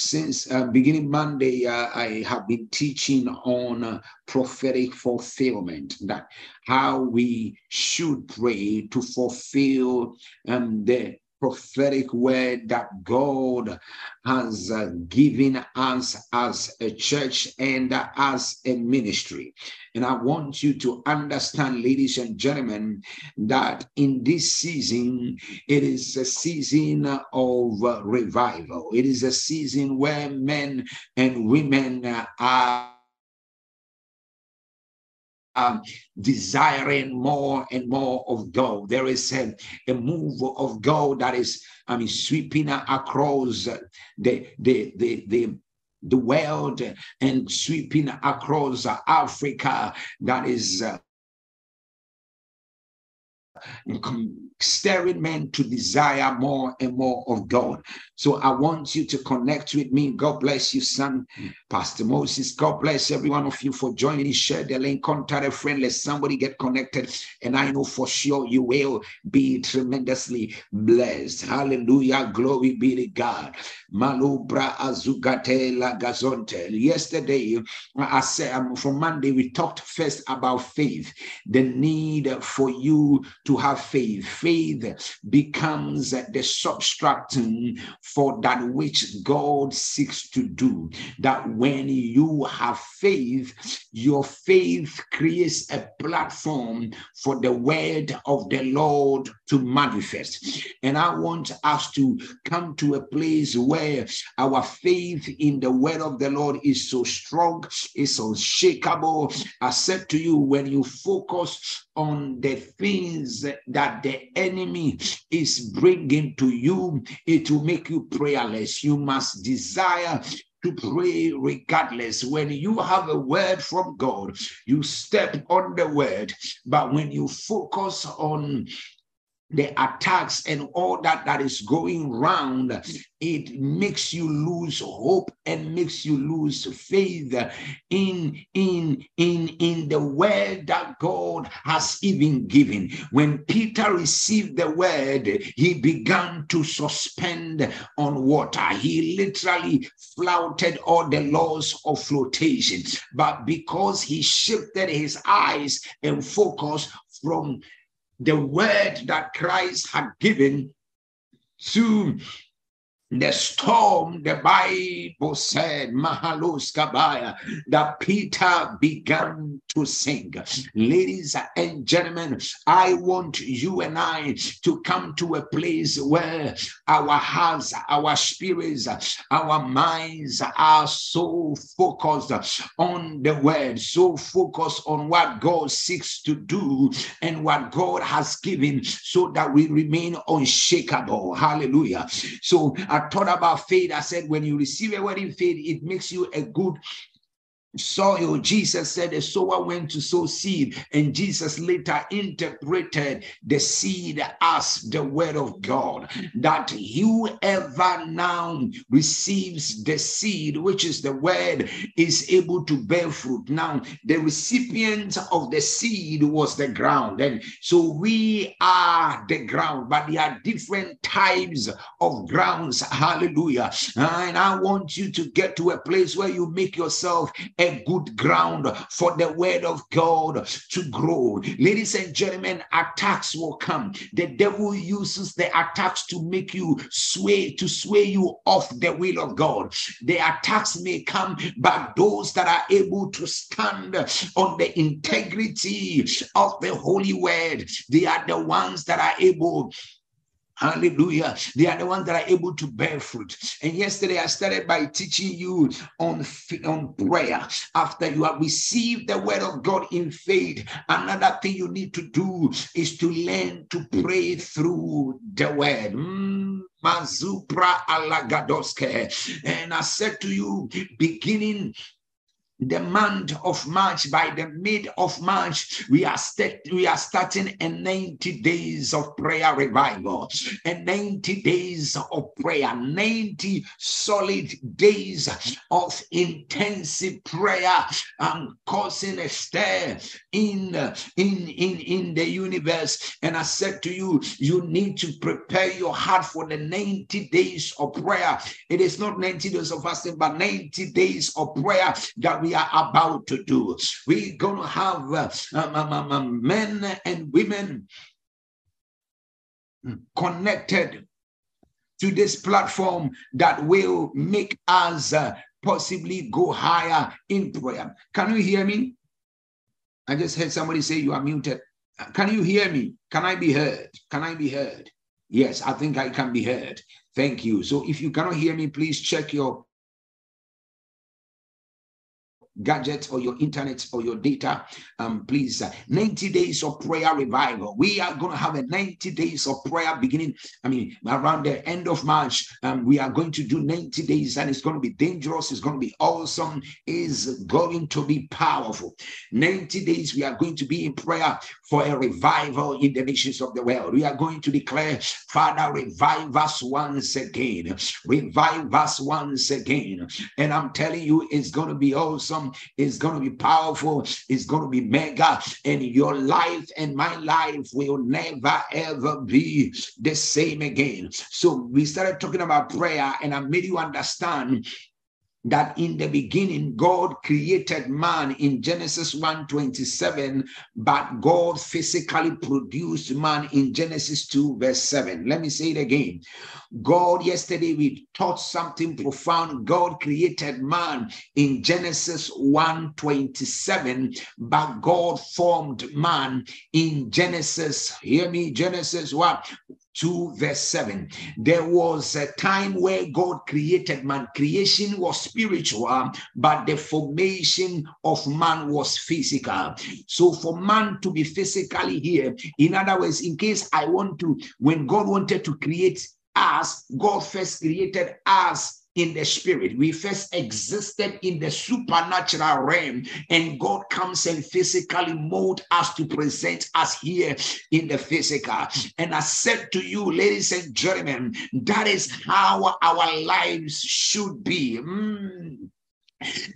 since uh, beginning Monday, uh, I have been teaching on uh, prophetic fulfillment, that how we should pray to fulfill um, the prophetic word that God has uh, given us as a church and as a ministry. And I want you to understand, ladies and gentlemen, that in this season, it is a season of revival. It is a season where men and women are um, desiring more and more of God. There is a, a move of God that is, I mean, sweeping across the the the the the world and sweeping across Africa that is uh, stirring men to desire more and more of God. So I want you to connect with me. God bless you, son. Pastor Moses, God bless every one of you for joining. Share the link, contact a friend, let somebody get connected. And I know for sure you will be tremendously blessed. Hallelujah. Glory be to God. Malubra azugate la gazonte. Yesterday, I said um, from Monday, we talked first about faith, the need for you to have faith. Faith becomes the substract for that which God seeks to do. That when you have faith, your faith creates a platform for the word of the Lord to manifest. And I want us to come to a place where our faith in the word of the Lord is so strong, is unshakable. I said to you, when you focus on the things that the enemy is bringing to you, it will make you prayerless. You must desire to pray regardless. When you have a word from God, you step on the word. But when you focus on the attacks and all that that is going round it makes you lose hope and makes you lose faith in in in in the word that god has even given. When peter received the word he began to suspend on water. He literally flouted all the laws of flotation. But because he shifted his eyes and focus from the word that Christ had given to the storm, the Bible said, Mahalos Kabaya, that Peter began to sing. Ladies and gentlemen, I want you and I to come to a place where our hearts, our spirits, our minds are so focused on the word, so focused on what God seeks to do and what God has given, so that we remain unshakable. Hallelujah. So, I thought about faith. I said, when you receive a word in faith, it makes you a good soil. Jesus said the sower went to sow seed, and Jesus later interpreted the seed as the word of God. That whoever now receives the seed, which is the word, is able to bear fruit. Now, the recipient of the seed was the ground, and so we are the ground, but there are different types of grounds. Hallelujah. And I want you to get to a place where you make yourself a good ground for the word of God to grow. Ladies and gentlemen, attacks will come. The devil uses the attacks to make you sway, to sway you off the will of God. The attacks may come, but those that are able to stand on the integrity of the holy word, they are the ones that are able Hallelujah. They are the ones that are able to bear fruit. And yesterday I started by teaching you on, on prayer. After you have received the word of God in faith, another thing you need to do is to learn to pray through the word. Mm. Mazupra alagadoske. And I said to you, beginning the month of March, by the mid of March, we are st- we are starting a 90 days of prayer revival, a 90 days of prayer, 90 solid days of intensive prayer, um, causing a stir in, in, in, in the universe. And I said to you, you need to prepare your heart for the 90 days of prayer. It is not 90 days of fasting, but 90 days of prayer that we are about to do. We're going to have uh, um, um, um, men and women connected to this platform that will make us uh, possibly go higher in prayer. Can you hear me? I just heard somebody say you are muted. Can you hear me? Can I be heard? Can I be heard? Yes, I think I can be heard. Thank you. So if you cannot hear me, please check your gadget or your internet or your data, um, please, uh, 90 days of prayer revival. We are going to have a 90 days of prayer beginning, I mean, around the end of March. Um, we are going to do 90 days and it's going to be dangerous. It's going to be awesome. It's going to be powerful. 90 days we are going to be in prayer for a revival in the nations of the world. We are going to declare, Father, revive us once again. Revive us once again. And I'm telling you, it's going to be awesome is going to be powerful, it's going to be mega, and your life and my life will never ever be the same again. So we started talking about prayer, and I made you understand that in the beginning God created man in Genesis 1:27 but God physically produced man in Genesis 2 verse 7 let me say it again. God yesterday we taught something profound. God created man in Genesis 1:27 but God formed man in Genesis. Hear me Genesis what 2 verse 7 there was a time where god created man. Creation was spiritual but the formation of man was physical. So for man to be physically here in other words in case i want to when god wanted to create us god first created us in the spirit. We first existed in the supernatural realm, and God comes and physically mold us to present us here in the physical. And I said to you, ladies and gentlemen, that is how our lives should be. Mm.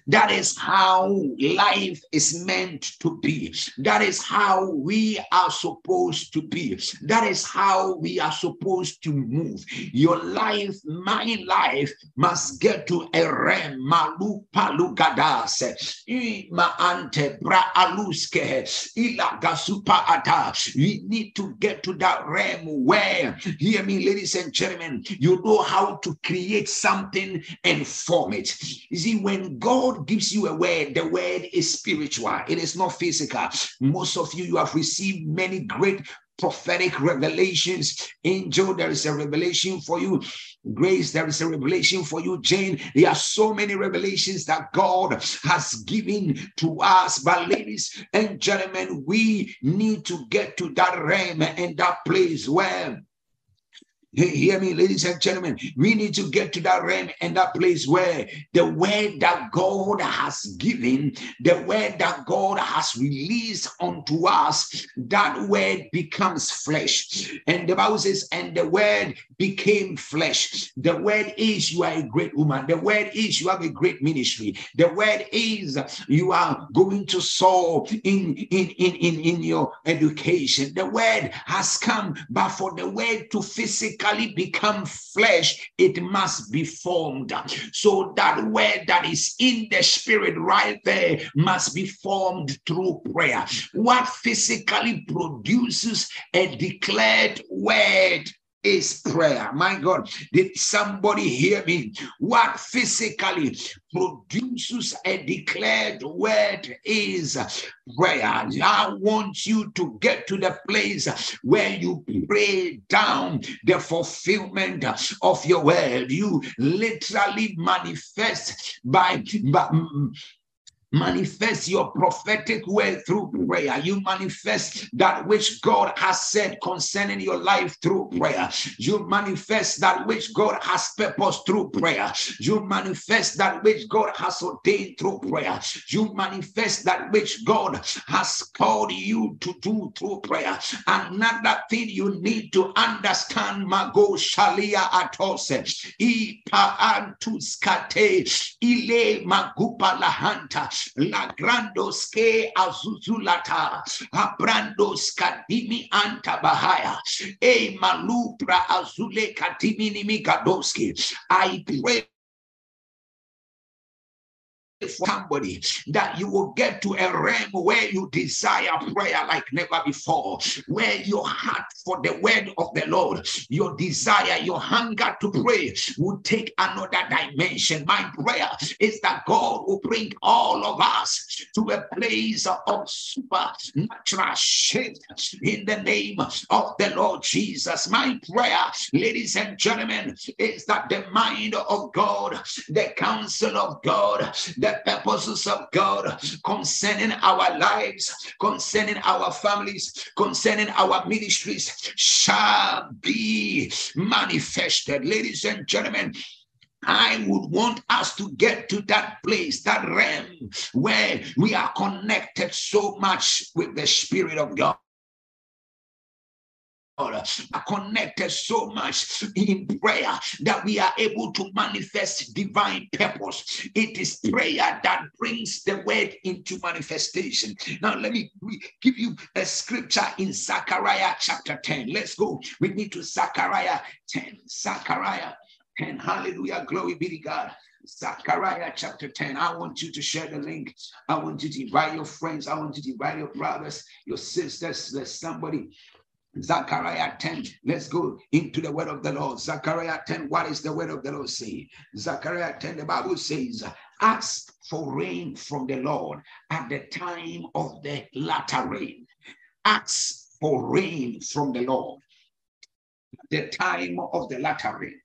That is how life is meant to be. That is how we are supposed to be. That is how we are supposed to move. Your life, my life, must get to a rem. We need to get to that realm where, hear me, ladies and gentlemen, you know how to create something and form it. You see, when God gives you a word, the word is spiritual, it is not physical. Most of you, you have received many great prophetic revelations. Angel, there is a revelation for you. Grace, there is a revelation for you. Jane, there are so many revelations that God has given to us. But, ladies and gentlemen, we need to get to that realm and that place where Hear me, ladies and gentlemen. We need to get to that realm and that place where the word that God has given, the word that God has released unto us, that word becomes flesh. And the Bible says, and the word became flesh. The word is you are a great woman. The word is you have a great ministry. The word is you are going to soar in, in, in, in, in your education. The word has come, but for the word to physically physically become flesh, it must be formed. So that word that is in the spirit right there must be formed through prayer. What physically produces a declared word is prayer. My God, did somebody hear me? What physically produces a declared word is prayer. I want you to get to the place where you pray down the fulfillment of your word. You literally manifest by, by manifest your prophetic word through prayer. You manifest that which God has said concerning your life through prayer. You manifest that which God has purposed through prayer. You manifest that which God has ordained through prayer. You manifest that which God has called you to do through prayer. Another thing you need to understand, Mago Shalia Atose, Ipa Antuskate, Ile Magupa La Grandoske Azuzulata, Abrandos Kadimi Anta Bahaya, E Malupra Azule Kadimi Nimigadoski. I pray somebody that you will get to a realm where you desire prayer like never before, where your heart for the word of the Lord, your desire, your hunger to pray will take another dimension. My prayer is that God will bring all of us to a place of supernatural shift in the name of the Lord Jesus. My prayer, ladies and gentlemen, is that the mind of God, the counsel of God, the purposes of God concerning our lives, concerning our families, concerning our ministries shall be manifested. Ladies and gentlemen, I would want us to get to that place, that realm where we are connected so much with the Spirit of God are uh, connected so much in prayer that we are able to manifest divine purpose. It is prayer that brings the word into manifestation. Now, let me give you a scripture in Zechariah chapter 10. Let's go with me to Zechariah 10. Zechariah 10. Hallelujah. Glory be to God. Zechariah chapter 10. I want you to share the link. I want you to invite your friends. I want you to invite your brothers, your sisters. There's somebody Zechariah 10. Let's go into the word of the Lord. Zechariah 10. What is the word of the Lord say? Zechariah 10. The Bible says, Ask for rain from the Lord at the time of the latter rain. Ask for rain from the Lord at the time of the latter rain.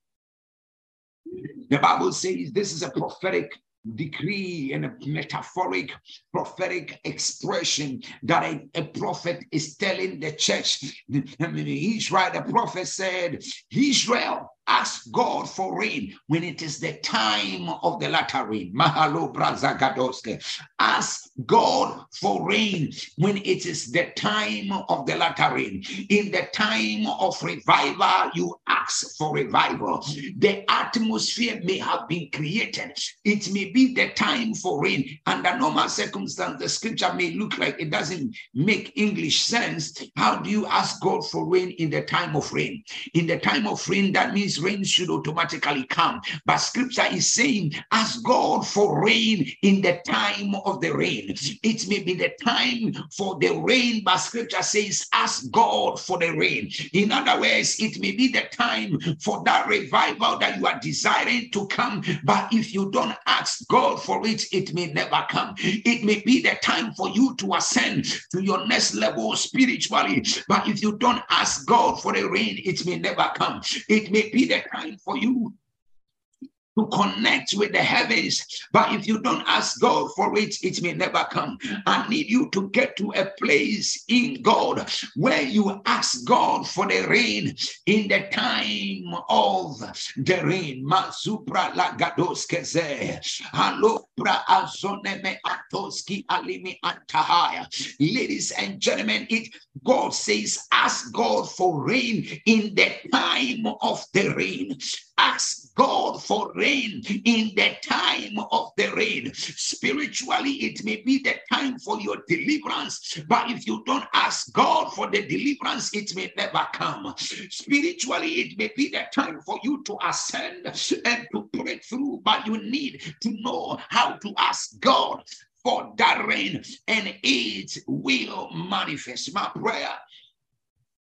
The Bible says this is a prophetic decree and a metaphoric prophetic expression that a, a prophet is telling the church. I mean, Israel, the prophet said, Israel, ask God for rain when it is the time of the latter rain. Mahalo Brazagadoske. Ask God for rain when it is the time of the latter rain. In the time of revival, you ask for revival. The atmosphere may have been created. It may be the time for rain. Under normal circumstances, the scripture may look like it doesn't make English sense. How do you ask God for rain in the time of rain? In the time of rain, that means rain should automatically come. But scripture is saying, ask God for rain in the time of the rain. It may be the time for the rain, but scripture says, ask God for the rain. In other words, it may be the time for that revival that you are desiring to come. But if you don't ask God for it, it may never come. It may be the time for you to ascend to your next level spiritually. But if you don't ask God for the rain, it may never come. It may be the time for you to connect with the heavens. But if you don't ask God for it, it may never come. I need you to get to a place in God where you ask God for the rain in the time of the rain. Atoski. Ladies and gentlemen, it God says, ask God for rain in the time of the rain. Ask God for rain in the time of the rain. Spiritually, it may be the time for your deliverance, but if you don't ask God for the deliverance, it may never come. Spiritually, it may be the time for you to ascend and to break through, but you need to know how to ask God for that rain and it will manifest. My prayer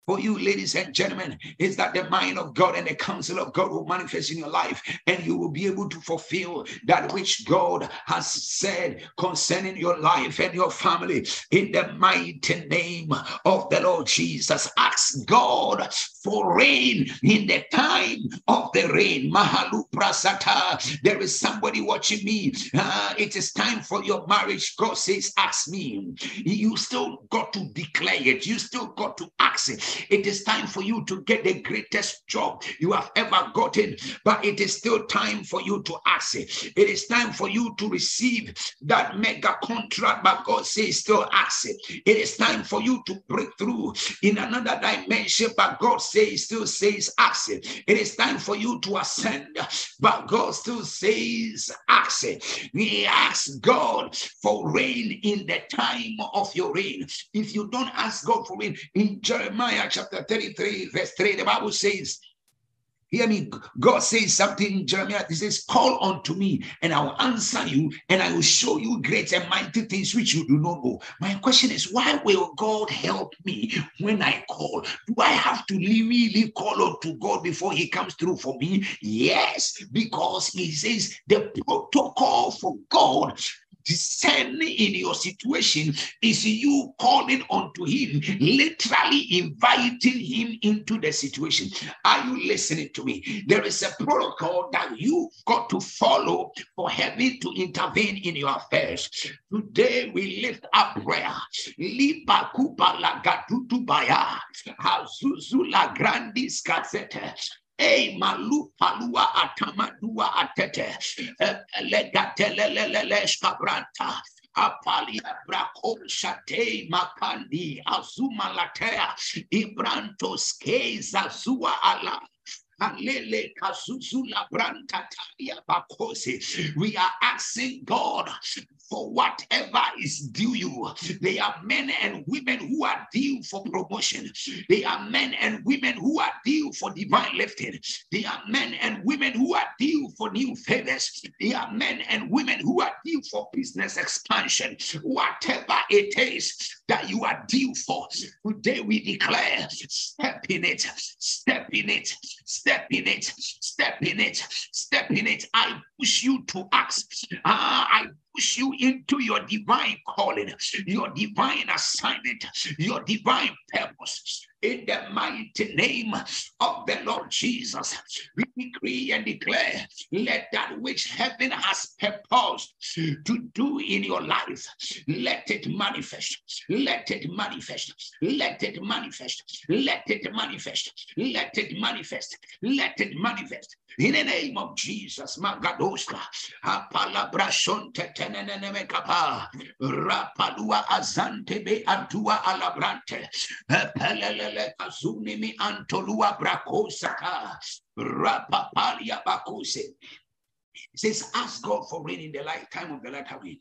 for you, ladies and gentlemen, is that the mind of God and the counsel of God will manifest in your life, and you will be able to fulfill that which God has said concerning your life and your family. In the mighty name of the Lord Jesus, ask God for rain in the time of the rain. Mahalu prasata. There is somebody watching me. Uh, it is time for your marriage. God says, Ask me. You still got to declare it. You still got to ask it. It is time for you to get the greatest job you have ever gotten, but it is still time for you to ask it. It is time for you to receive that mega contract, but God says, Still ask it. It is time for you to break through in another dimension, but God says, Still says, Ask it. It is time for you to ascend, but God still says, Ask it. We ask God for rain in the time of your rain. If you don't ask God for rain, in Jeremiah chapter 33, verse 3, the Bible says, Hear me. God says something in Jeremiah. He says, Call unto me, and I will answer you, and I will show you great and mighty things which you do not know. My question is, why will God help me when I call? Do I have to really call unto God before He comes through for me? Yes, because He says the protocol for God discerning in your situation is you calling unto him, literally inviting him into the situation. Are you listening to me? There is a protocol that you've got to follow for heaven to intervene in your affairs. Today we lift up prayer. Ei malu palua atamadua atete. Eh, skabranta. Apalia brako shate makandi azuma latea. Ibrantos keza zua ala. We are asking God for whatever is due you. They are men and women who are due for promotion. They are men and women who are due for divine lifting. They are men and women who are due for new favors. They are men and women who are due for business expansion. Whatever it is that you are due for, today we declare step in it, step in it, step in it, step in it, step in it. I push you to ask. Uh, I push you into your divine calling, your divine assignment, your divine purpose. In the mighty name of the Lord Jesus, we decree and declare let that which heaven has purposed to do in your life, let it manifest, let it manifest, let it manifest, let it manifest, let it manifest, let it manifest. In the name of Jesus, Magadoska, Apalabrashon Tetenene Kapa, Rapalua Azante Be Antua Alabrante, Kazunimi Antolua says, Ask God for rain in the lifetime of the latter rain.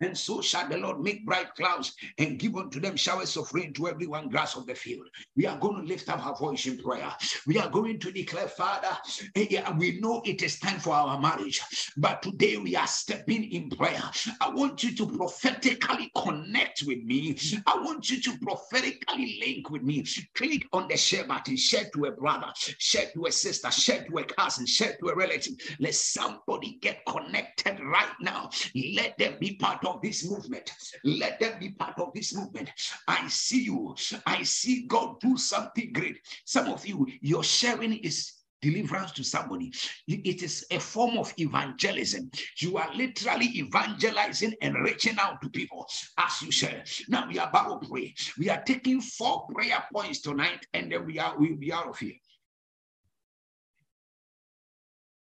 And so shall the Lord make bright clouds and give unto them showers of rain to everyone grass of the field. We are going to lift up our voice in prayer. We are going to declare, Father, eh, we know it is time for our marriage, but today we are stepping in prayer. I want you to prophetically connect with me. I want you to prophetically link with me. Click on the share button, share to a brother, share to a sister, share to a cousin, share to a relative. Let somebody get connected right now. Let them be part this movement. Let them be part of this movement. I see you. I see God do something great. Some of you, your sharing is deliverance to somebody. It is a form of evangelism. You are literally evangelizing and reaching out to people as you share. Now we are about to pray. We are taking four prayer points tonight, and then we are we'll be out of here.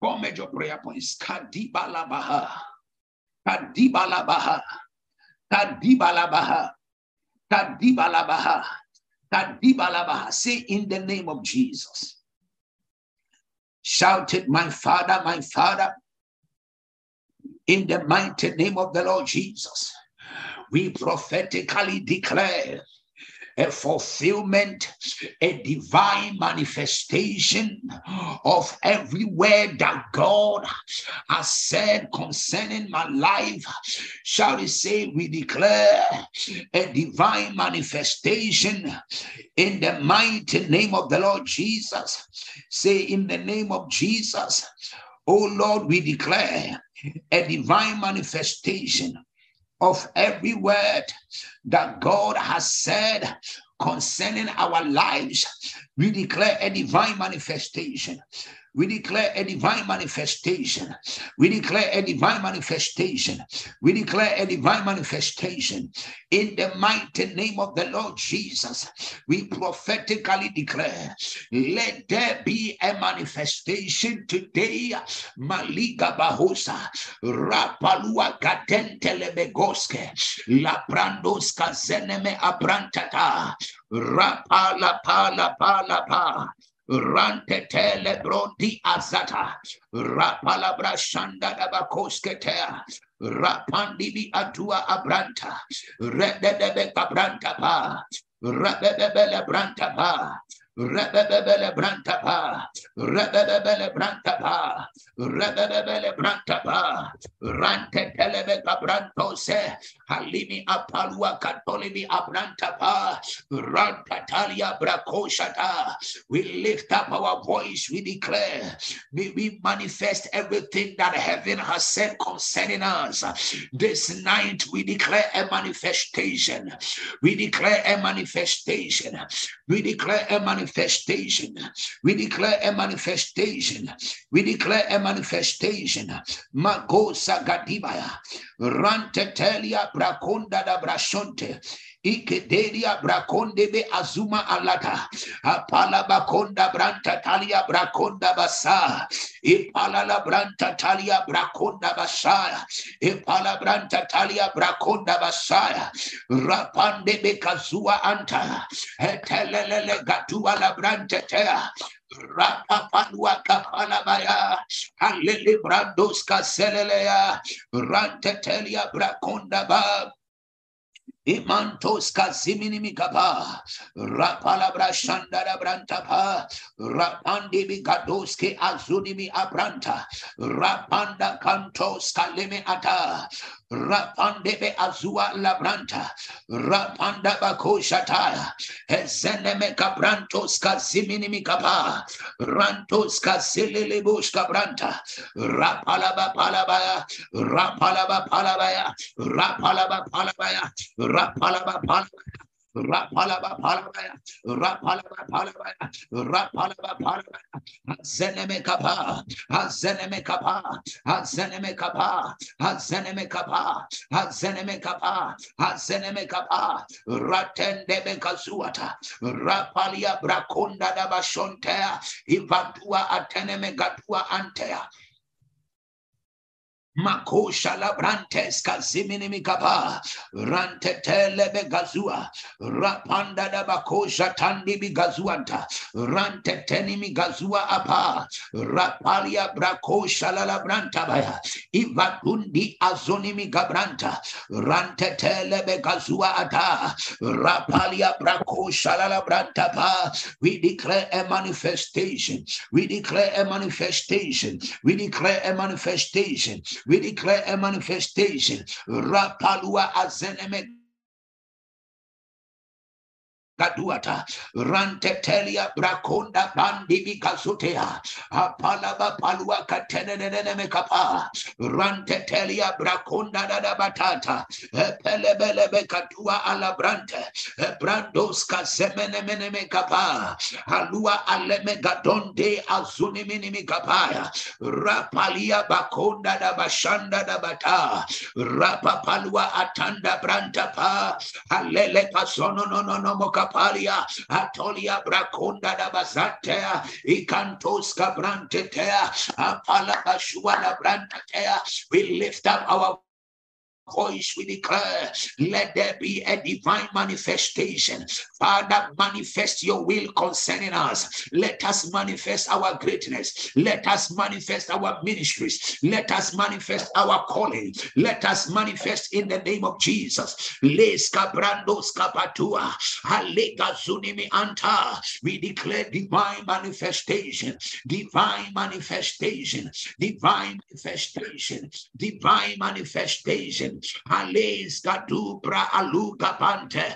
Four major prayer points. Kadibalabaha. Kadibalabaha. Kadibalabaha. Kadibalabaha. Kadibalabaha. Say in the name of Jesus. Shouted, My Father, my Father, in the mighty name of the Lord Jesus, we prophetically declare a fulfillment, a divine manifestation of every word that God has said concerning my life. Shall we say, we declare a divine manifestation in the mighty name of the Lord Jesus. Say, in the name of Jesus, oh Lord, we declare a divine manifestation of every word that God has said concerning our lives. We declare a divine manifestation. We declare a divine manifestation. We declare a divine manifestation. We declare a divine manifestation in the mighty name of the Lord Jesus. We prophetically declare, let there be a manifestation today. Maliga Bahosa, Rapalua Gadentele Begoske, La Brandoska Zeneme Abrantata, Rapala Pala Pala Pa. Rantetele brodi azata. Rapalabra shanda dabakosketea. Rapandibi atua abranta. Rededebe kabranta pa. Rebebele branta pa. Rebebele branta pa. Rebebele branta pa. Rebebele branta. Rante telebe kabranto. Halimi apalua katolimi abranta pa. Rantatalia brakoshata. We lift up our voice. We declare. May we manifest everything that heaven has said concerning us. This night we declare a manifestation. We declare a manifestation. We declare a manifestation. We declare a manifestation. We declare a manifestation. Magosa gadibaya. Rantetelia brakonda da brashonte. Ikederia brakonde be azuma alata. Apala bakonda branta talia brakonda basa. Ipala la branta talia brakonda basaya. Ipala branta talia brakonda basa Rapande be kazua anta. Etelele gatua la branta tea. Rapapalua kapalabaya, Alili brandos kaseleleya, Rantetelia brakonda ba, Imantos kaziminimi kapa, rapalabra shandara brantapa, rapandi bigadoske azunimi abranta, rapanda kantos kaleme ata, rapande be azua labranta, rapanda bakoshataya, ezeneme kabrantos kaziminimi kapa, rantos kasilele bush kabranta, rapalaba palabaya, rapalaba palabaya, rapalaba palabaya, Rapalaba palabaya. Rapalaba palabaya, rapalaba palabaya, rapalaba palabaya, zeneme kapa, zeneme kapa, zeneme kapa, zeneme kapa, zeneme kapa, zeneme kapa, ratende be kazuata, rapalia brakonda da bashontea, ivatua ateneme gatua antea, Makosha labrantes kaziminimi kaba rante telebe gazua. Rapanda da bakosha tandi bigazuanta rante tenimi gazua apa. Rapalia brakosha la labranta baya. Ivadundi azonimi gabranta. Rante telebe gazua ata. Rapalia brakosha la labranta pa. We declare a manifestation. We declare a manifestation. We declare a manifestation we declare a manifestation. Rapalua azeneme Gaduata, Rantetelia Braconda Bandibi Gazutea, Apalaba Palua Catenene Kapa, Rantetelia Braconda da Batata, Pelebelebe Catua Alabrante, Brandos Casemene Kapa, Alua Aleme Gadonde Azunimini Kapaya, Rapalia Baconda da Bashanda da Bata, Rapapalua Atanda Brantapa, Alele Pasono no no no moka kapalia atolia brakonda da bazatea ikantoska brantetea apala bashua brantetea we lift up our voice we declare, let there be a divine manifestation. Father, manifest your will concerning us. Let us manifest our greatness. Let us manifest our ministries. Let us manifest our calling. Let us manifest in the name of Jesus. We declare divine manifestation. Divine manifestation. Divine manifestation. Divine manifestation. Ales gadubra aluga pante.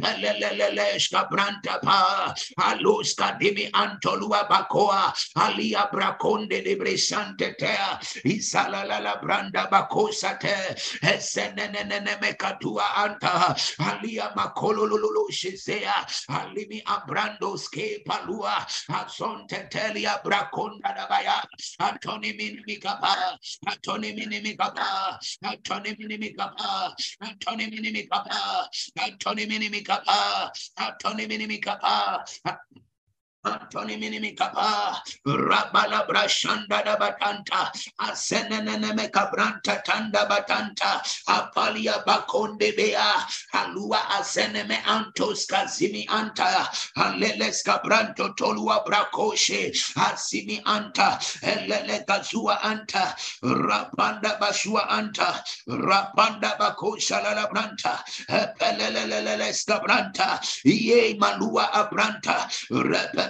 Peleleleleska branta pa. Aluska dimi antolua bakoa. Alia braconde de bresante te. Isala branda bakosa te. Esenenene mekatua anta. Alia makolo lulu shizea. Alimi abrandos ke palua. Azonte telia braconda da baya. Antoni minimikapa. Antoni minimikapa. Antoni minimikapa. Antoni minimikapa. Antoni minimikapa. Antoni minimikapa. Antoni minimi kapa, rabala brashanda da batanta, asenene me kabranta tanda batanta, apalia bakonde bea, alua asene me antos kazimi anta, aleles kabranto tolua brakoshe, asimi anta, elele kazua anta, rapanda bashua anta, rapanda bakosha la branta, pelelelele skabranta, ye malua abranta, repe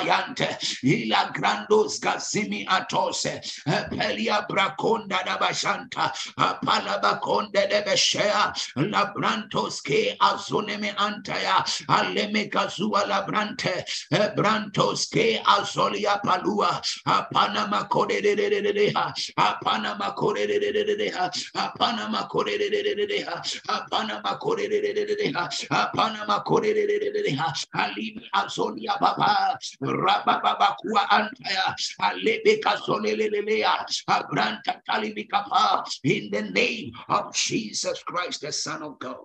payante ila grandos kasimi atose pelia braconda da bashanta apala bakonde de beshea la brantos ke azuneme antaya aleme kazua la brante brantos ke azolia palua apana makode de de de de apana makode de de de de apana makode de de de de apana makode de de de de apana makode de de de de alimi azolia baba rabababakua antaya. Alebeka solelelelea. Abranta talibikapa. In the name of Jesus Christ the Son of God.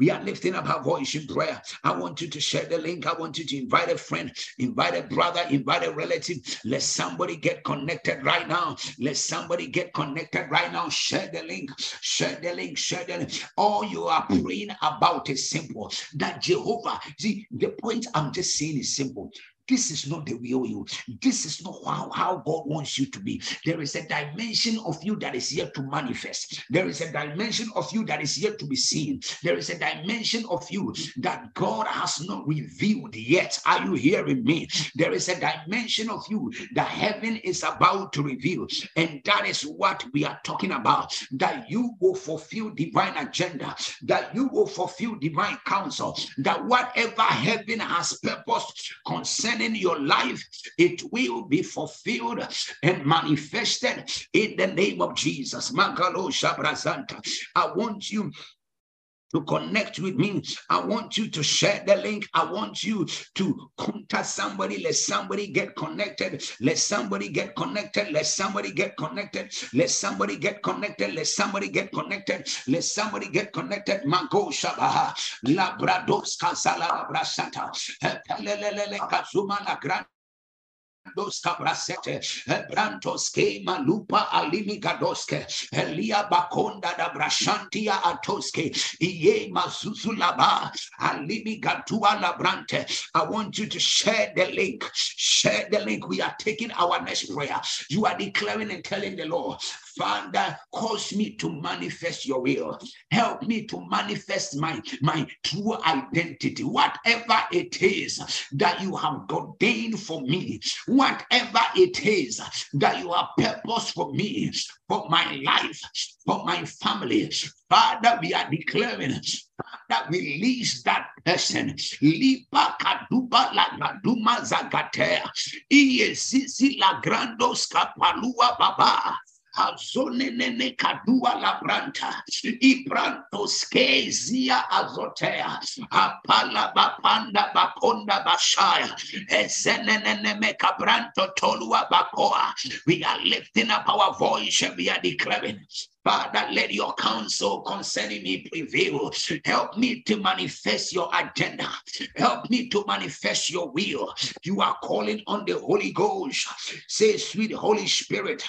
We are lifting up our voice in prayer. I want you to share the link. I want you to invite a friend, invite a brother, invite a relative. Let somebody get connected right now. Let somebody get connected right now. Share the link. Share the link. Share the link. All you are hmm. praying about is simple. That Jehovah, see, the point I'm just saying is simple. This is not the real you. This is not how, how God wants you to be. There is a dimension of you that is yet to manifest. There is a dimension of you that is yet to be seen. There is a dimension of you that God has not revealed yet. Are you hearing me? There is a dimension of you that heaven is about to reveal. And that is what we are talking about. That you will fulfill divine agenda, that you will fulfill divine counsel, that whatever heaven has purposed concerning in your life, it will be fulfilled and manifested in the name of Jesus. I want you to connect with me. I want you to share the link. I want you to contact somebody. Let somebody get connected. Let somebody get connected. Let somebody get connected. Let somebody get connected. Let somebody get connected. Let somebody get connected. Mango Shabaha. Labrados Casala Brasata. Kazuma La Grande. Elia eh, eh, bakonda da atoske. I want you to share the link. Share the link. We are taking our next prayer. You are declaring and telling the Lord, Father, cause me to manifest your will. Help me to manifest my, my true identity. Whatever it is that you have ordained for me, whatever it is that you have purpose for me, for my life, for my family. Father, we are declaring that release that person. Lipa kaduba la gaduma zagatea. Iye sisi la grandos kapalua baba. Kadua azotea. Apala bapanda bakonda bashaya. Mekabranto tolua bakoa. We are lifting up our voice and we are declaring Father, let your counsel concerning me prevail. Help me to manifest your agenda. Help me to manifest your will. You are calling on the Holy Ghost. Say, sweet Holy Spirit,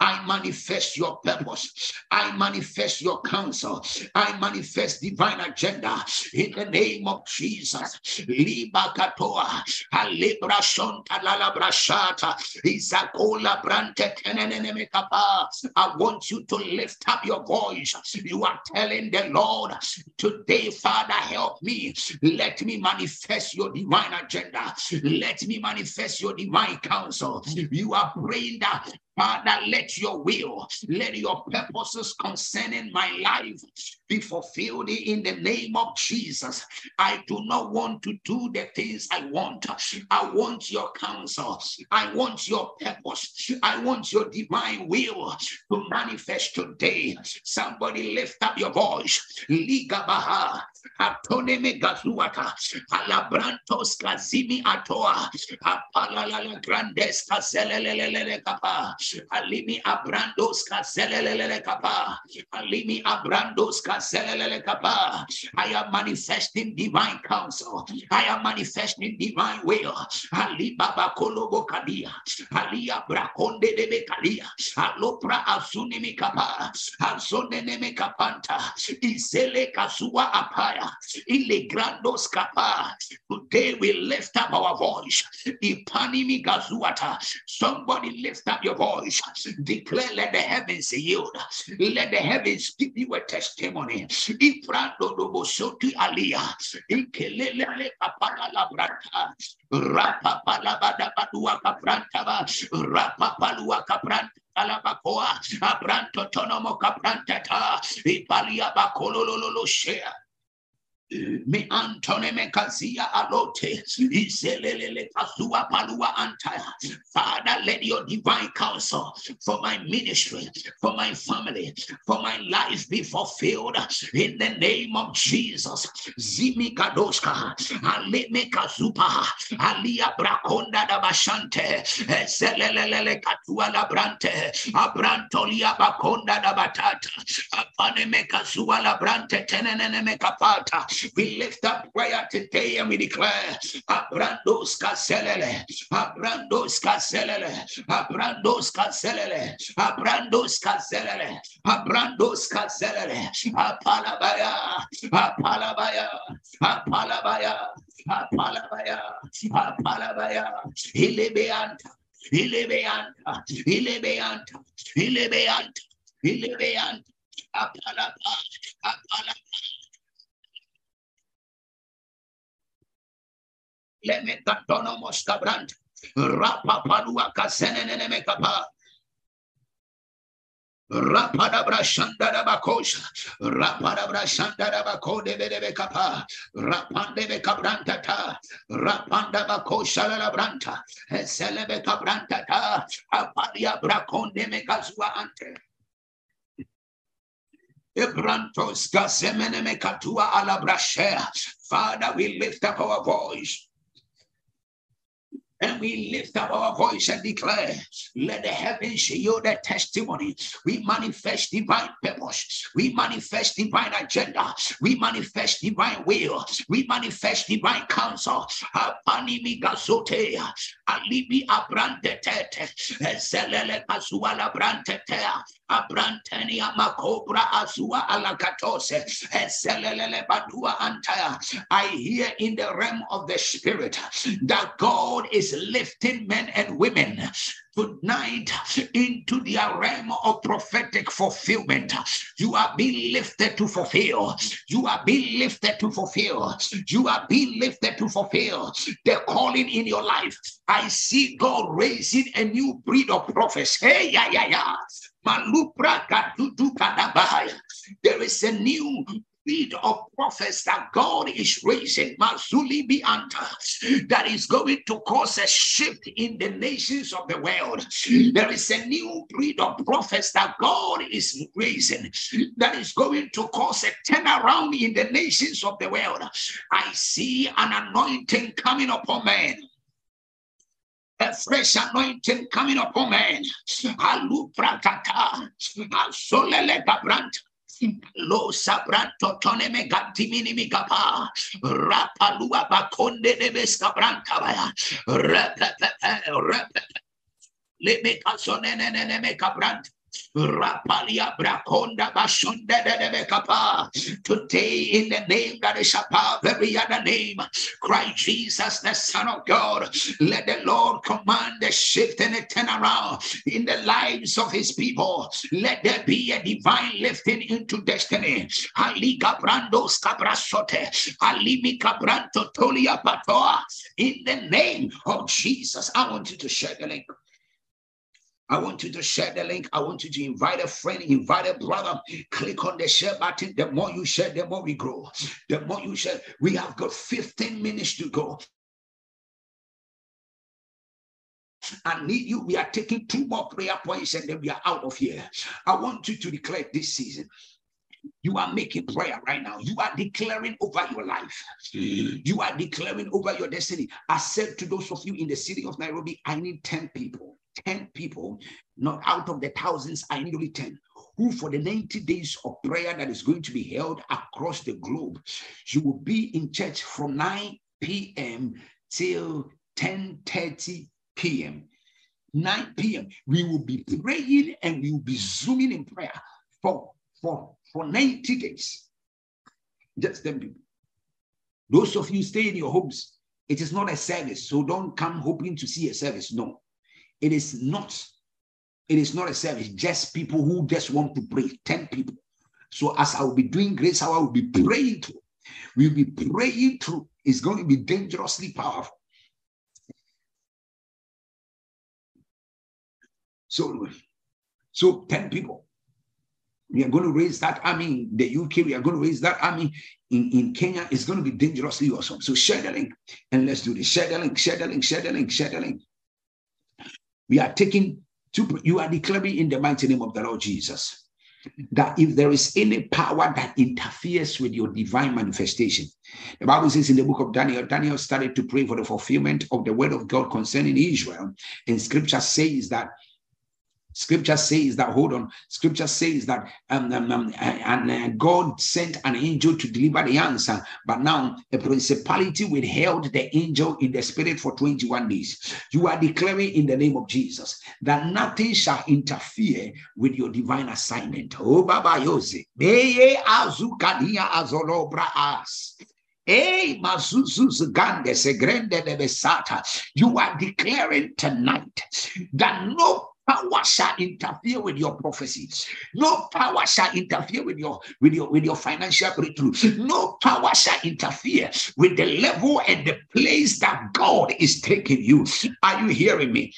I manifest your purpose. I manifest your counsel. I manifest divine agenda in the name of Jesus. Liba katoa, alebra shonta lalabra shata, izakola brante I want you to lift lift up your voice. You are telling the Lord, today, Father, help me. Let me manifest your divine agenda. Let me manifest your divine counsel. You are praying that Father, let your will, let your purposes concerning my life be fulfilled in the name of Jesus. I do not want to do the things I want. I want your counsel. I want your purpose. I want your divine will to manifest today. Somebody lift up your voice. Liga Baha. Atoneme gazuata. Alabrantos kazimi atoa. Grandes kapa. Alimi abrandos kapa. Alimi abrandos kazelelele. I am manifesting divine counsel. I am manifesting divine will. Ali baba kolobo kadia. Ali abrakonde debe kadia. Alopra azunimi kapa. Azonene kapanta. Isele kasua apaya. Ile grandos kapa. Today we lift up our voice. Ipanimi gazuata. Somebody lift up your voice. Declare, let the heavens yield. Let the heavens give you a testimony. Dobo soti alia. Ikelele branta. Rapa. Rapa Abranto Tonomo Caprantata, Ipalia share me antone me kazia alote iselelele kazua palua antaya. Father let your divine counsel for my ministry for my family for my life be fulfilled in the name of jesus. Zimi kadoska aleme kazupa alia brakonda da bashante selelele katua la brante abrantolia bakonda da batata apane me kazua la brante tenene me kapata we lift up prayer today and we declare Abrandos Caselele, Abrandos Caselele, Abrandos Caselele, Abrandos Caselele, Abrandos Caselele, Apalabaya, Apalabaya, Apalabaya, Apalabaya, Apalabaya, Ilebeanta, Ilebeanta, Ilebeanta, Ilebeanta, Ilebeanta, Apalapa, Apalapa. Leme katono moskabrant rapa palua kasenene me kapa Rapada brashanda da bakosha, rapada brashanda da bakode de kapa, rapande be kabranta ta, rapanda bakosha la branta, selebe kabranta ta, apadia me kazua ante. Ebrantos gasemene me katua ala brashea. Father, we lift up our voice and we lift up our voice and declare, let the heavens show the testimony. We manifest divine purpose. We manifest divine agenda. We manifest divine will. We manifest divine counsel. Apanimi gazote, alibi zelele azua alakatose, badua antaya. I hear in the realm of the spirit that God is is lifting men and women tonight into the realm of prophetic fulfillment. You are being lifted to fulfill. You are being lifted to fulfill. You are being lifted to fulfill the calling in your life. I see God raising a new breed of prophets. Hey, yeah, yeah, yeah. There is a new breed of prophets that God is raising, Mazuli Bianta, that is going to cause a shift in the nations of the world. There is a new breed of prophets that God is raising that is going to cause a turnaround in the nations of the world. I see an anointing coming upon men a fresh anointing coming upon men. Lo sabranto toneme ganti minimi gapa. Rapalua bakonde de bescabranta baya repepe repepe le me casone ne ne me cabrant Rapalia Braconda Bashunda de. Today, in the name that is above every other name, Christ Jesus, the Son of God, let the Lord command the shift and a turnaround in the lives of his people. Let there be a divine lifting into destiny. Aliga Brandos Cabrasote, Alimi Cabranto Tolia Patoa. In the name of Jesus, I want you to share the link. I want you to share the link. I want you to invite a friend, invite a brother. Click on the share button. The more you share, the more we grow. The more you share, we have got 15 minutes to go. I need you. We are taking two more prayer points and then we are out of here. I want you to declare this season. You are making prayer right now. You are declaring over your life. You are declaring over your destiny. I said to those of you in the city of Nairobi, I need 10 people 10 people, not out of the thousands, I need only 10 who for the 90 days of prayer that is going to be held across the globe, you will be in church from 9 p.m. till 10:30 p.m. 9 p.m. We will be praying and we will be zooming in prayer for, for, for 90 days. Just 10 people. Those of you stay in your homes, it is not a service, so don't come hoping to see a service. No, it is not, it is not a service, just people who just want to pray, 10 people. So as I will be doing grace I will be praying through. We'll be praying through. It's going to be dangerously powerful. So, so 10 people. We are going to raise that army in the UK. We are going to raise that army in, in Kenya. It's going to be dangerously awesome. So share the link and let's do this. Share the link, share the link, share the link, share the link. We are taking to, you are declaring in the mighty name of the Lord Jesus that if there is any power that interferes with your divine manifestation, the Bible says in the book of Daniel, Daniel started to pray for the fulfillment of the word of God concerning Israel. And scripture says that Scripture says that, hold on, scripture says that um, um, um and, uh, God sent an angel to deliver the answer, but now a principality withheld the angel in the spirit for 21 days. You are declaring in the name of Jesus that nothing shall interfere with your divine assignment. Oh, Baba Yose. azukadia azolobra as. Hey, Gande Segrende de Besata. You are declaring tonight that no power shall interfere with your prophecies. No power shall interfere with your with your with your financial breakthrough. No power shall interfere with the level and the place that God is taking you. Are you hearing me?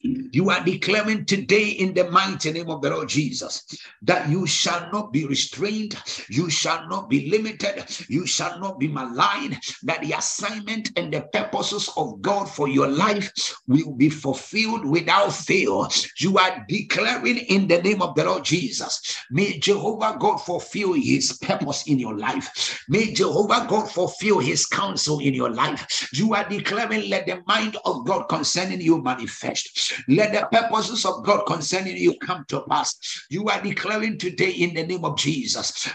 You are declaring today in the mighty name of the Lord Jesus that you shall not be restrained, you shall not be limited, you shall not be maligned, that the assignment and the purposes of God for your life will be fulfilled without fail. You are declaring in the name of the Lord Jesus. May Jehovah God fulfill his purpose in your life. May Jehovah God fulfill his counsel in your life. You are declaring, let the mind of God concerning you manifest. Let the purposes of God concerning you come to pass. You are declaring today in the name of Jesus.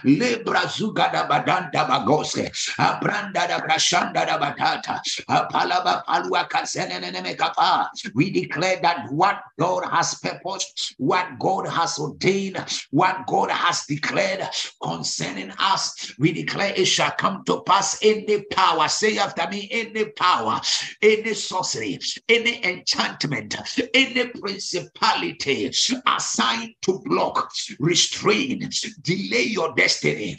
We declare that what God has purposed, what God has ordained, what God has declared concerning us, we declare it shall come to pass. Any power, say after me, in any power, any sorcery, any enchantment, any principality assigned to block, restrain, delay your destiny.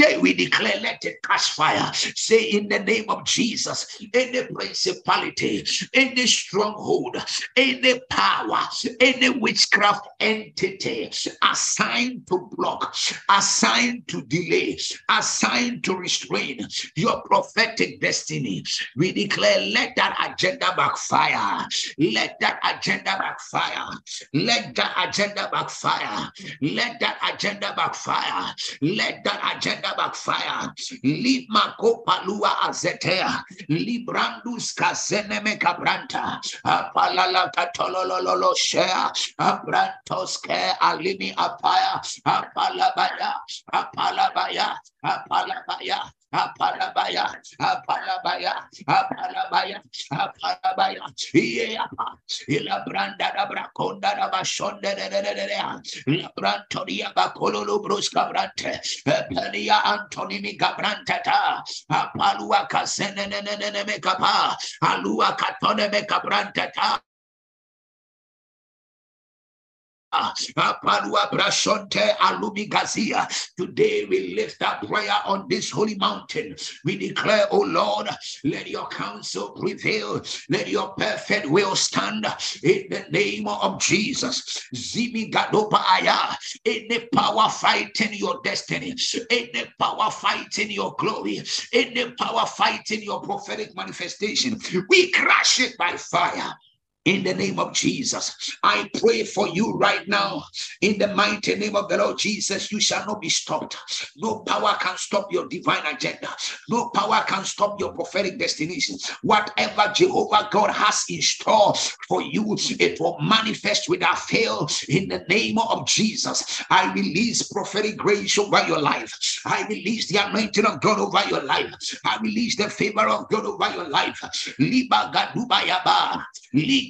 Today we declare, let it catch fire. Say in the name of Jesus, any principality, any stronghold, any power, any witchcraft entity assigned to block, assigned to delay, assigned to restrain your prophetic destiny. We declare, let that agenda backfire. Let that agenda backfire. Let that agenda backfire. Let that agenda backfire. Let that agenda backfire. Lima kopalua azetea. Librandus kaseneme kabranta. Apalala katolololo share. Abrantoske alimi apaya. Apalabaya. Apalabaya. Apalabaya. Apalabaya, apalabaya, apalabaya, apalabaya, iyapa, ila branda da brakonda da bashonde de de de de de, la brantoria bakololo bruska brante, pelia antonimi gabrante ta, apalua kasene ne ne ne ne me kapa, alua katone me Today we lift up prayer on this holy mountain. We declare, Oh Lord, let your counsel prevail. Let your perfect will stand in the name of Jesus. Any power fighting your destiny, any power fighting your glory, any power fighting your prophetic manifestation, we crush it by fire in the name of Jesus. I pray for you right now in the mighty name of the Lord Jesus. You shall not be stopped. No power can stop your divine agenda, no power can stop your prophetic destination. Whatever Jehovah God has in store for you, it will manifest without fail in the name of Jesus. I release prophetic grace over your life. I release the anointing of God over your life. I release the favor of God over your life. Liba gadubayaba.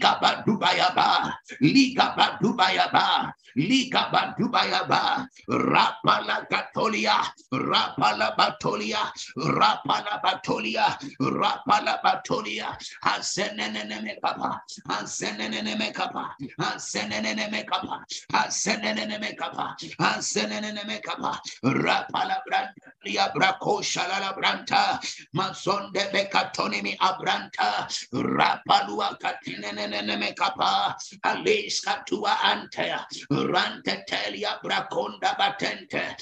Liga badubayaba. Liga badubayaba. Liga badubayaba. Rapala gatolia. Rapala batolia. Rapala batolia. Rapala batolia. Asenenene kapa. Asenenene kapa. Asenenene kapa. Asenenene kapa. Asenenene kapa. Rapala branda. Brako shalala branta. Masonde bekatonimi abranta. Rapalua katinenene kapa. Alis katua antea. Rante telia brakonda batente.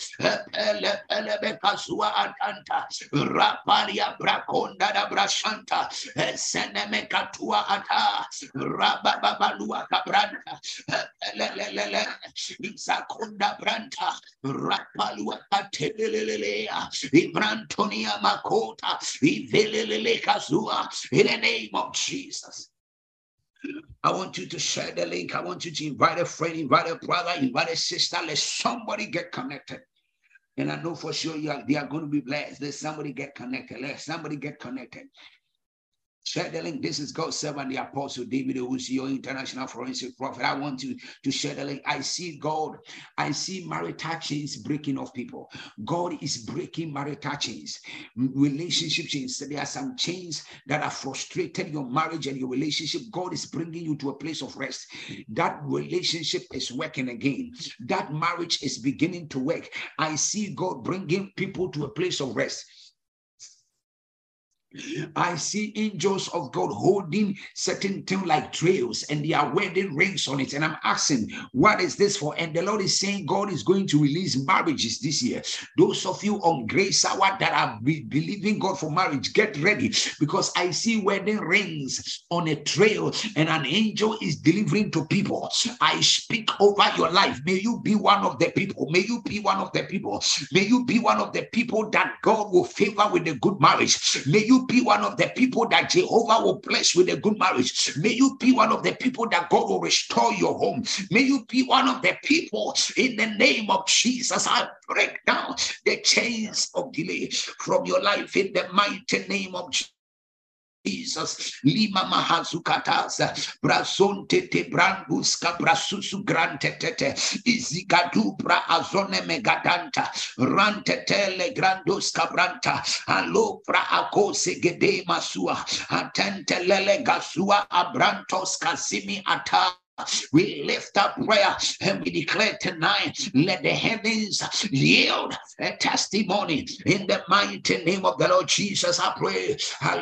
Pele pele bekasua atanta. Rapalia brakonda da brashanta. Seneme katua ata. Rababalua kabranta. Lelelele. Isakunda branta. Rapalua katelelelea. Ibrantonia makota. Ivelelele kazua. In the name of Jesus. I want you to share the link. I want you to invite a friend, invite a brother, invite a sister. Let somebody get connected. And I know for sure are, they are going to be blessed. Let somebody get connected. Let somebody get connected. Share the link. This is God servant, the Apostle David who's your international forensic prophet. I want you to share the link. I see God. I see marital chains breaking off people. God is breaking marital chains, relationship chains. There are some chains that are frustrated your marriage and your relationship. God is bringing you to a place of rest. That relationship is working again. That marriage is beginning to work. I see God bringing people to a place of rest. I see angels of God holding certain things like trails and they are wedding rings on it. And I'm asking, what is this for? And the Lord is saying, God is going to release marriages this year. Those of you on Grace Hour that are be believing God for marriage, get ready because I see wedding rings on a trail and an angel is delivering to people. I speak over your life. May you be one of the people. May you be one of the people. May you be one of the people that God will favor with a good marriage. May you be one of the people that Jehovah will bless with a good marriage. May you be one of the people that God will restore your home. May you be one of the people in the name of Jesus. I break down the chains of delay from your life in the mighty name of Jesus. Jesus, Lima Mahazukatasa, Brazon Tete Branguska, Brasusu Grantetete, Izigadubra Azone Megadanta, Rantetele Granduska Branta, Alopra Akose Gede Masua, Atentelele Gasua Abrantos Casimi Ata, We lift up prayer and we declare tonight, let the heavens yield a testimony in the mighty name of the Lord Jesus. I pray. I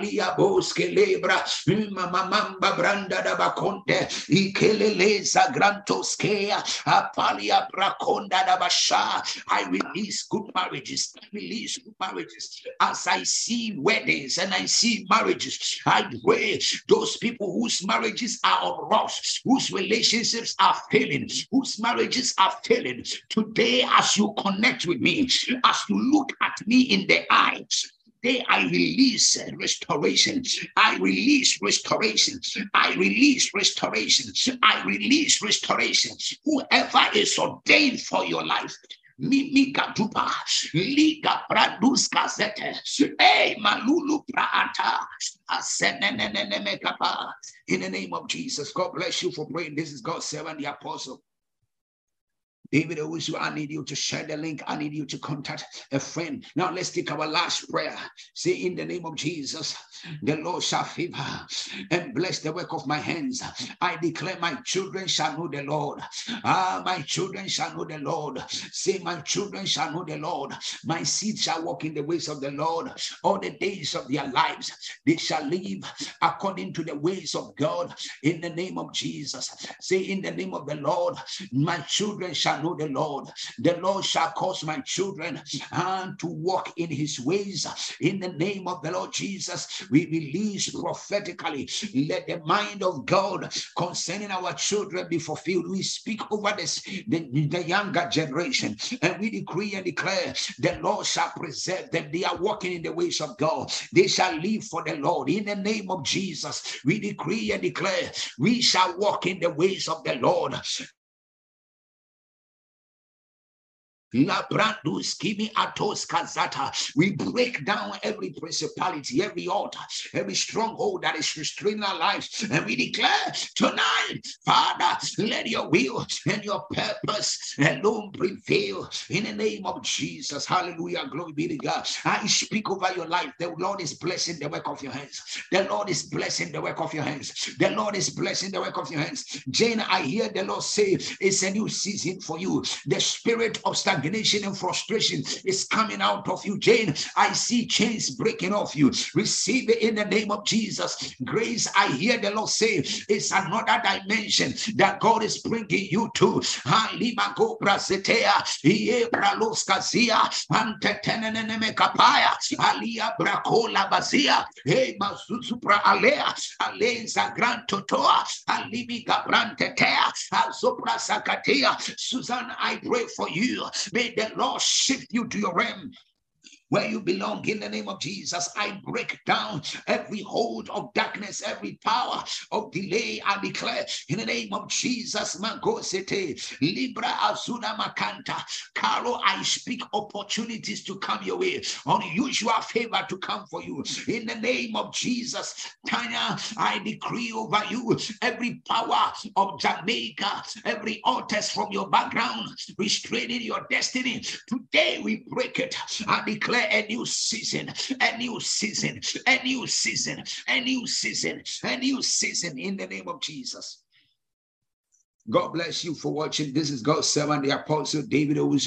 release good marriages, release good marriages. As I see weddings and I see marriages, I pray those people whose marriages are whose are failing, whose marriages are failing. Today, as you connect with me, as you look at me in the eyes, I release restoration. I release restoration. I release restoration. I release restoration. Whoever is ordained for your life, Mimi Gatupa, Liga Pradus Casete, Hey Malulu Praata, in the name of Jesus. God bless you for praying. This is God's servant, the apostle. David Owusu. I need you to share the link. I need you to contact a friend. Now let's take our last prayer. Say, in the name of Jesus, the Lord shall favor and bless the work of my hands. I declare my children shall know the Lord. Ah, my children shall know the Lord. Say, my children shall know the Lord. My seed shall walk in the ways of the Lord all the days of their lives. They shall live according to the ways of God in the name of Jesus. Say, in the name of the Lord, my children shall shall know the Lord. The Lord shall cause my children and to walk in his ways. In the name of the Lord Jesus, we release prophetically. Let the mind of God concerning our children be fulfilled. We speak over this the, the younger generation and we decree and declare the Lord shall preserve them. They are walking in the ways of God. They shall live for the Lord. In the name of Jesus, we decree and declare we shall walk in the ways of the Lord. We break down every principality, every altar, every stronghold that is restraining our lives. And we declare tonight, Father, let your will and your purpose alone prevail in the name of Jesus. Hallelujah. Glory be to God. I speak over your life. The Lord is blessing the work of your hands. The Lord is blessing the work of your hands. The Lord is blessing the work of your hands. Jane, I hear the Lord say it's a new season for you. The spirit of stagnation stagnation and frustration is coming out of you, Jane. I see chains breaking off you. Receive it in the name of Jesus. Grace, I hear the Lord say, it's another dimension that God is bringing you to. Susan, I pray for you May the Lord shift you to your realm where you belong in the name of Jesus. I break down every hold of darkness, every power of delay. I declare in the name of Jesus, Magosete, Libra Azuna Makanta, Carlo, I speak opportunities to come your way, unusual favor to come for you in the name of Jesus. Tanya, I decree over you every power of Jamaica, every altars from your background restraining your destiny. Today we break it. I declare declare a new season, a new season, a new season, a new season, a new season in the name of Jesus. God bless you for watching. This is God's servant, the Apostle David Owusu.